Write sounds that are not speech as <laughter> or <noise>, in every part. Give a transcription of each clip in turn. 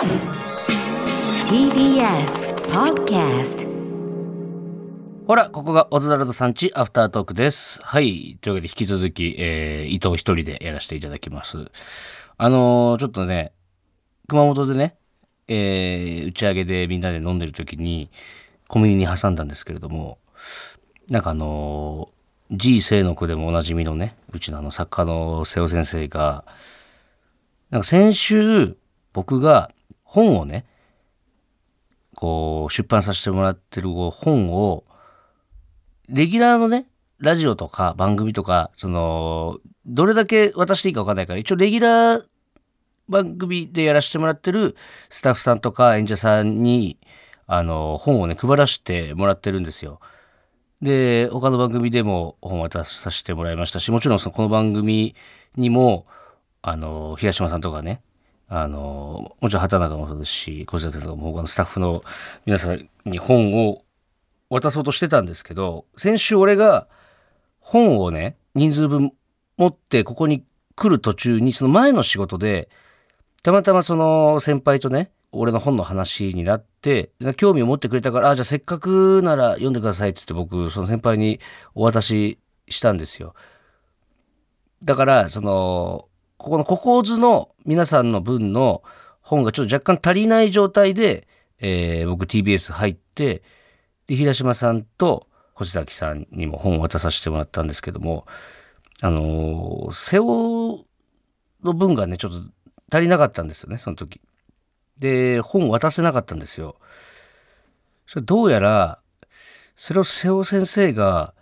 TBS Podcast ほら、ここがオズワルドさんちアフタートークです。はい。というわけで引き続き、えー伊藤一人でやらせていただきます。あのーちょっとね、熊本でね、えー打ち上げでみんなで飲んでる時に、コンビニに挟んだんですけれども、なんかあのー、G 生の句でもおなじみのね、うちのあの作家の瀬尾先生が、なんか先週、僕が本をね、こう、出版させてもらってる本を、レギュラーのね、ラジオとか番組とか、その、どれだけ渡していいか分かんないから、一応レギュラー番組でやらせてもらってるスタッフさんとか演者さんに、あの、本をね、配らせてもらってるんですよ。で、他の番組でも本渡させてもらいましたし、もちろんそのこの番組にも、あの、東島さんとかね、あの、もちろん畑中もそうですし、小崎さんとかも他のスタッフの皆さんに本を渡そうとしてたんですけど、先週俺が本をね、人数分持ってここに来る途中に、その前の仕事で、たまたまその先輩とね、俺の本の話になって、興味を持ってくれたから、あ、じゃあせっかくなら読んでくださいっつって僕、その先輩にお渡ししたんですよ。だから、その、ここのココーズの皆さんの分の本がちょっと若干足りない状態で、えー僕 TBS 入って、で、平島さんと星崎さんにも本を渡させてもらったんですけども、あのー瀬尾の分がね、ちょっと足りなかったんですよね、その時。で、本を渡せなかったんですよ。それどうやら、それを瀬尾先生が、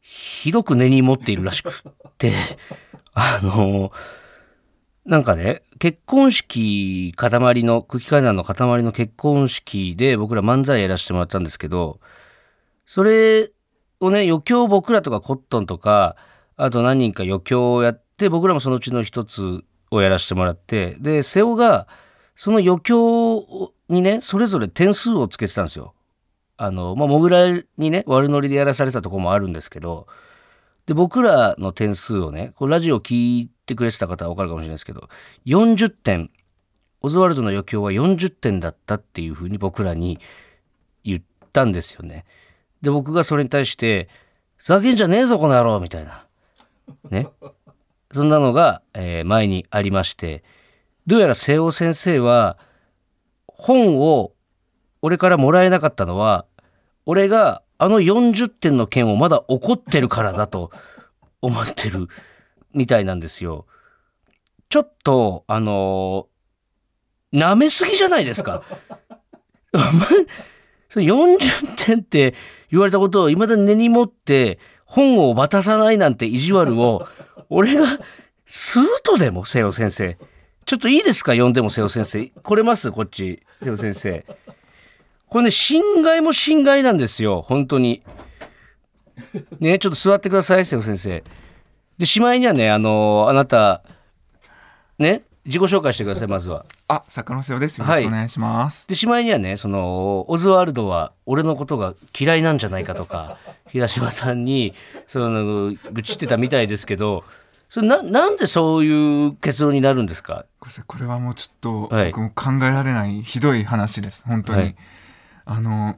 ひどく根に持っているらしくって、<laughs> あのーなんかね、結婚式塊の、空気階段の塊の結婚式で僕ら漫才やらせてもらったんですけど、それをね、余興僕らとかコットンとか、あと何人か余興をやって、僕らもそのうちの一つをやらせてもらって、で、瀬尾が、その余興にね、それぞれ点数をつけてたんですよ。あの、まあ、モグラにね、悪ノリでやらされたところもあるんですけど、で、僕らの点数をね、こうラジオ聞いててくれてた方は分かるかもしれないですけど、40点、オズワルドの余興は40点だったっていうふうに僕らに言ったんですよね。で、僕がそれに対して、ふざけんじゃねえぞ、この野郎みたいな。ね。そんなのが、えー前にありまして、どうやら瀬尾先生は、本を俺からもらえなかったのは、俺があの40点の件をまだ怒ってるからだと思ってるみたいなんですよ。ちょっと、あのー舐めすぎじゃないですか。<laughs> 40点って言われたことを未だ根に持って本を渡さないなんて意地悪を俺がするとでも瀬尾先生。ちょっといいですか？呼んでも瀬尾先生。来れます？こっち。瀬尾先生。これね、侵害も侵害なんですよ。本当に。ね、ちょっと座ってください、瀬尾先生。で、しまいにはね、あのあなた、ね、自己紹介してください、まずは。あ、作家の瀬尾です。よろしくお願いします。で、しまいにはね、その、オズワルドは俺のことが嫌いなんじゃないかとか、<laughs> 平島さんに、その、愚痴ってたみたいですけど、それな、なんでそういう結論になるんですか？これはもうちょっとはい僕も考えられないひどい話です。本当に。はいあの、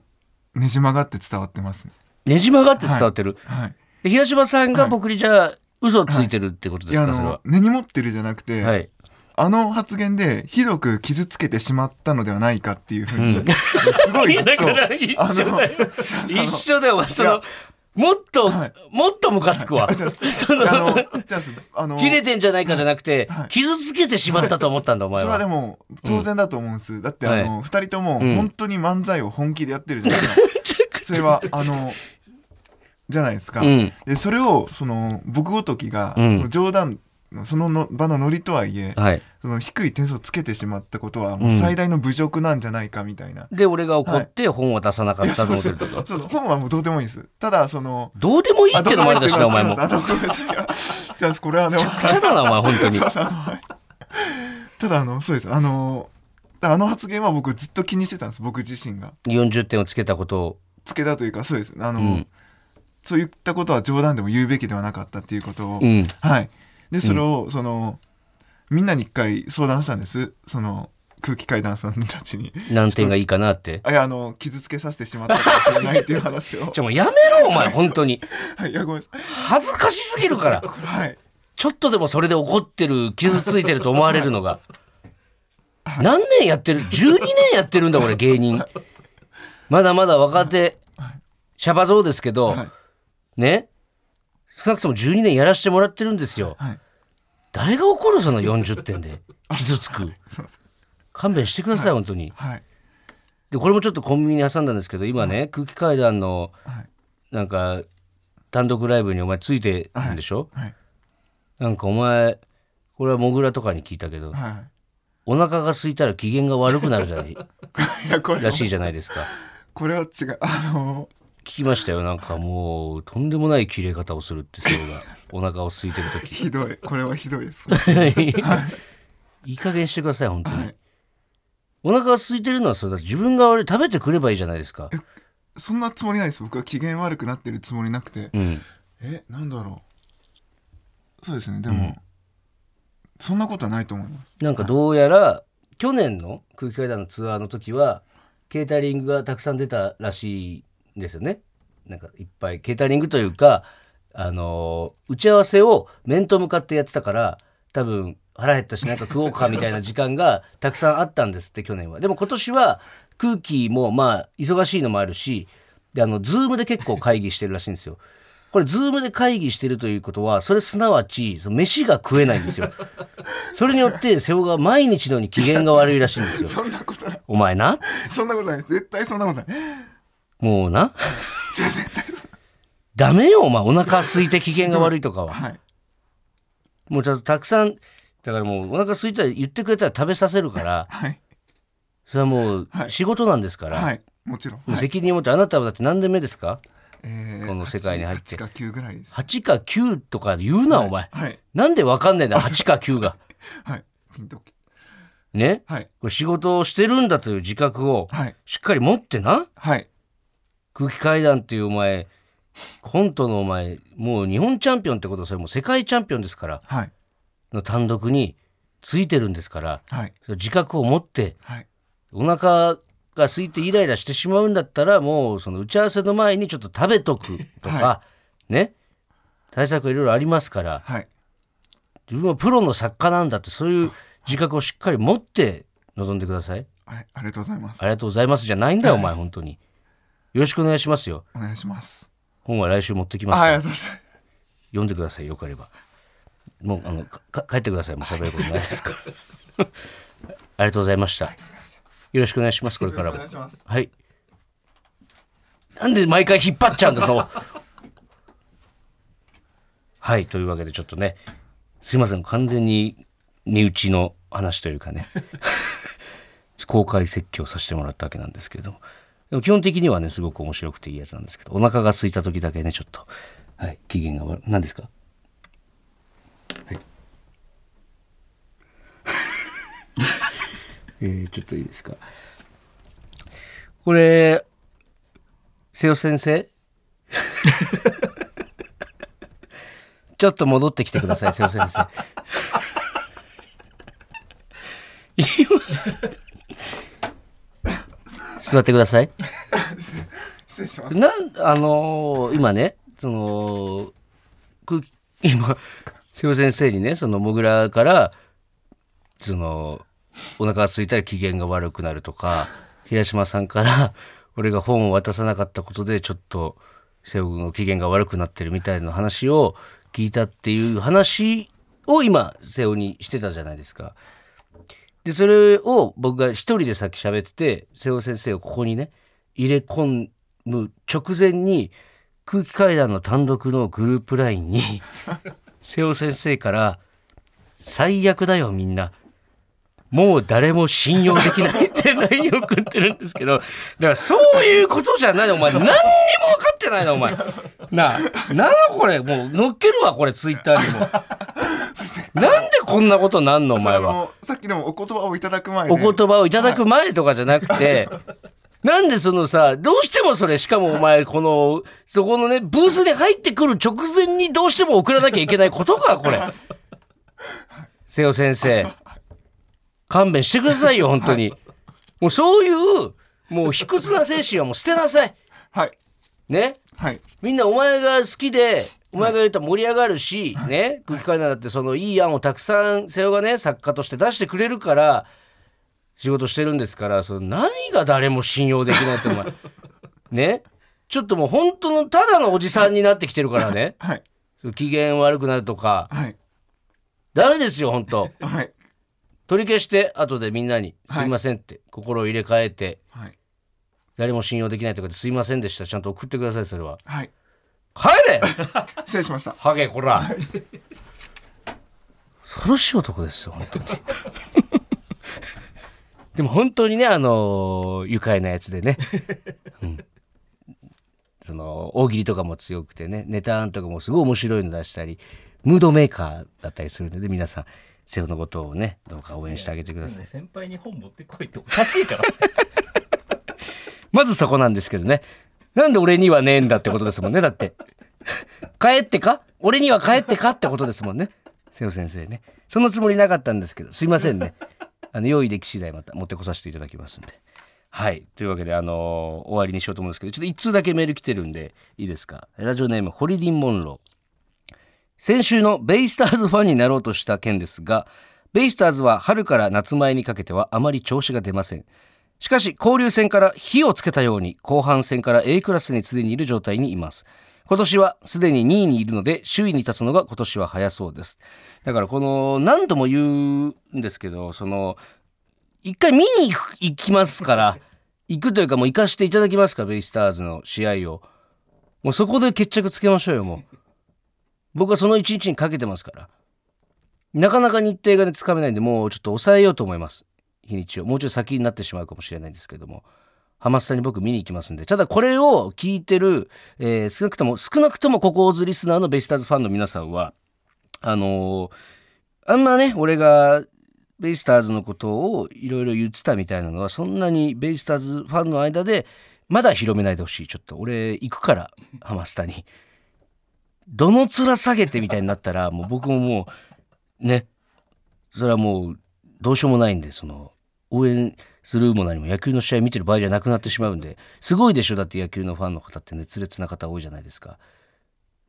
ねじ曲がって伝わってますね。ねじ曲がって伝わってる。はい。で平島さんが僕にじゃあ、嘘ついてるってことですか、それは？の。、根に持ってるじゃなくて、はい。あの発言でひどく傷つけてしまったのではないかっていうふうに、すごいずっと、<laughs> だから一緒だよそのもっと、はいもっとムカつくわ。切れてんじゃないかじゃなくて、はい傷つけてしまったと思ったんだ、お前それはでは。も当然だと思うんです。だってあはの、二人ともうん本当に漫才を本気でやってるじゃないですか。<laughs> それは、あの、じゃないですか。うん。で、それを、その、僕ごときがうん、冗談の、そのの場のノリとはいえ、はい。その低い点数をつけてしまったことは、もう最大の侮辱なんじゃないかみたいな。で、俺が怒って本を出さなかったと思ってるとか。そうそう本はもうどうでもいいです。ただ、その、どうでもいいってのもあるだしな、お前も。<laughs> じゃあ、これはね、ちゃだな、お前、本当に <laughs> ただ、あの、そうです。あの、あの発言は僕ずっと気にしてたんです。僕自身が。40点をつけたことを。つけたというか、そうです。あの、うんそういったことは冗談でも言うべきではなかったっていうことを、うん。はい。で、それを、その、みんなに一回相談したんです。その、空気階段さんたちに。何点がいいかなって。あいやあの傷つけさせてしまったかもしれないっていう話を。<laughs> じゃもうやめろお前本当に。<laughs> はいいやごめんなさい。恥ずかしすぎるから。はい。ちょっとでもそれで怒ってる傷ついてると思われるのが。<laughs> 何年やってる？12年やってるんだ俺芸人。まだまだ若手。シャバ像ですけど、はいね。少なくとも12年やらせてもらってるんですよ。はい。誰が怒るその40点で。<laughs> 傷つく。勘弁してください、本当に。はい。でこれもちょっとコンビニに挟んだんですけど今ね、空気階段のはい。なんか単独ライブにお前ついてるんでしょ、はい。なんかお前これはモグラとかに聞いたけどはい。お腹が空いたら機嫌が悪くなるじゃない <laughs> らしいじゃないですか。これは違う。あの聞きましたよ。なんかもうとんでもない切れ方をするってそうがお腹を空いてる時。<laughs> ひどい。これはひどいです。<laughs> いい加減してください本当に、はい。お腹が空いてるのはそれだ。自分が悪い。食べてくればいいじゃないですか。そんなつもりないです。僕は機嫌悪くなってるつもりなくて。うん。えなんだろう。そうですね。でも、そんなことはないと思います。なんかどうやら去年の空気階段のツアーの時はケータリングがたくさん出たらしいんですよね。なんかいっぱいケータリングというか、あのー打ち合わせを面と向かってやってたから多分腹減ったしなんか食おうかみたいな時間が <laughs> たくさんあったんですって去年は。でも今年は空気もまあ忙しいのもあるしであの Zoom で結構会議してるらしいんですよ。これ、 Zoom で会議してるということは、それすなわち、その飯が食えないんですよ。<laughs> それによって、瀬尾が毎日のように機嫌が悪いらしいんですよ。<laughs> そんなことないお前な、そんなことない絶対そんなことないもうな、じゃあ絶対そダメよ、お前。お腹空いて機嫌が悪いとかは。はい。もうちょっとたくさん、だからもうお腹空いたら言ってくれたら食べさせるから、はい。それはもうはい。仕事なんですから、はい。もちろん、はい。責任を持って、あなたはだって何年目ですか？えーこの世界に入って。8か9ぐらいです ?8 か9とか言うな、お前。はい。なんでわかんねえんだ、8か9が。はい。ピンとき。ね？はい。これ仕事をしてるんだという自覚をはい。しっかり持ってな。はい空気階段っていうお前、コントのお前、もう日本チャンピオンってことはそれもう世界チャンピオンですから、はい。の単独についてるんですから、はい。自覚を持って、はい。お腹が空いてイライラしてしまうんだったらもうその打ち合わせの前にちょっと食べとくとか、はね。対策いろいろありますからはい。自分はプロの作家なんだってそういう自覚をしっかり持って臨んでください。ありがとうございます。ありがとうございますじゃないんだよお前本当によろしくお願いしますよ。お願いします。本は来週持ってきますはいからあり読んでくださいよければ。もうあのかか帰ってください。もう喋ることないですから。ありがとうございました。よろしくお願いしますこれからも。お願いします。はい。なんで毎回引っ張っちゃうんですの？はい、というわけでちょっとね、すいません、完全に身内の話というかね、<laughs> 公開説教させてもらったわけなんですけれども、でも基本的にはね、すごく面白くていいやつなんですけど、お腹が空いた時だけね、ちょっと、はい、機嫌が悪い。何ですか？はい。<laughs> えー、ちょっといいですか？これ、瀬尾先生？ちょっと戻ってきてください、瀬尾先生。<laughs> <laughs> 今座ってください。<laughs> 失礼しますなんあのー今ねその空気今瀬尾先生にねそのモグラからそのお腹が空いたら機嫌が悪くなるとか平島さんから俺が本を渡さなかったことでちょっと瀬尾君の機嫌が悪くなってるみたいな話を聞いたっていう話を今瀬尾にしてたじゃないですか。でそれを僕が一人でさっき喋ってて瀬尾先生をここにね入れ込む直前に空気階段の単独のグループラインに <laughs> 瀬尾先生から「最悪だよみんな」もう誰も信用できないって LINE を送ってるんですけど、だからそういうことじゃないの、お前。何にも分かってないの、お前。<laughs> なあ、なのこれ、もう乗っけるわ、これ、ツイッターにも。なんでこんなことなんの、お前は。さっきでもお言葉をいただく前で。お言葉をいただく前とかじゃなくて、なんでそのさ、どうしてもそれ、しかもお前、この、そこのね、ブースに入ってくる直前にどうしても送らなきゃいけないことか、これ。瀬尾先生。勘弁してくださいよ本当に、もうそういうもう卑屈な精神はもう捨てなさい。はい。ね？はい。みんなお前が好きでお前が言うと盛り上がるし、ね空気階段だってそのいい案をたくさん瀬尾がね作家として出してくれるから仕事してるんですからその何が誰も信用できないってお前。<laughs> ね？ちょっともう本当のただのおじさんになってきてるからね。<laughs> はい。機嫌悪くなるとか。はい。ダメですよ本当はい。取り消して後でみんなに「はい。すいません」って、心を入れ替えて。はい。誰も信用できないとかですいませんでした。ちゃんと送ってくださいそれは。はい帰れ！<laughs> 失礼しました。ハゲこら。<laughs> 恐ろしい男ですよ本当に。<laughs> でも本当にねあの愉快なやつでね、うん。その大喜利とかも強くてねネタ案とかもすごい面白いの出したりムードメーカーだったりするので皆さん瀬尾のことをねどうか応援してあげてください。先輩に本持ってこいっておかしいから。まずそこなんですけどね。なんで俺にはねえんだってことですもんね。だって。帰ってか？俺には帰ってかってことですもんね。瀬尾先生ね。そのつもりなかったんですけど、すいませんね。あの、用意でき次第また持ってこさせていただきますんで。はい。というわけで、あのー終わりにしようと思うんですけど、ちょっと一通だけメール来てるんで、いいですか？ラジオネーム、ホリディン・モンロー。先週のベイスターズファンになろうとした件ですが、ベイスターズは春から夏前にかけてはあまり調子が出ません。しかし交流戦から火をつけたように後半戦から A クラスにすでにいる状態にいます。今年はすでに2位にいるので首位に立つのが今年は早そうです。だからこの何度も言うんですけど、その一回見に行きますから、行くというかもう行かしていただきますか、ベイスターズの試合を。もうそこで決着つけましょうよ、もう。僕はその一日にかけてますから。なかなか日程がね、つかめないんで、もうちょっと抑えようと思います。日にちを。もうちょい先になってしまうかもしれないんですけども。ハマスタに僕見に行きますんで。ただこれを聞いてる、えー少なくとも、少なくともここオズリスナーのベイスターズファンの皆さんは、あのーあんまね、俺がベイスターズのことをいろいろ言ってたみたいなのは、そんなにベイスターズファンの間で、まだ広めないでほしい。ちょっと俺行くから、ハマスタに。どの面下げてみたいになったら、もう僕ももう、ね、それはもうどうしようもないんで、その、応援するも何も野球の試合見てる場合じゃなくなってしまうんで、すごいでしょ？だって野球のファンの方って熱烈な方多いじゃないですか。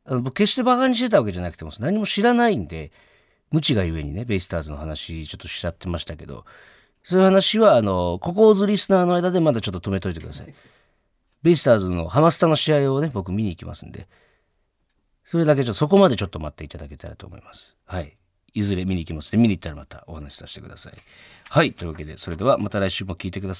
あの僕決してバカにしてたわけじゃなくても何も知らないんで、無知がゆえにね、ベイスターズの話ちょっとしちゃってましたけど、そういう話は、あの、ここをずリスナーの間でまだちょっと止めといてください。ベイスターズのハマスタの試合をね、僕見に行きますんで、それだけちょっとそこまでちょっと待っていただけたらと思います。はい。いずれ見に行きますので、見に行ったらまたお話しさせてください。はい。というわけで、それではまた来週も聞いてください。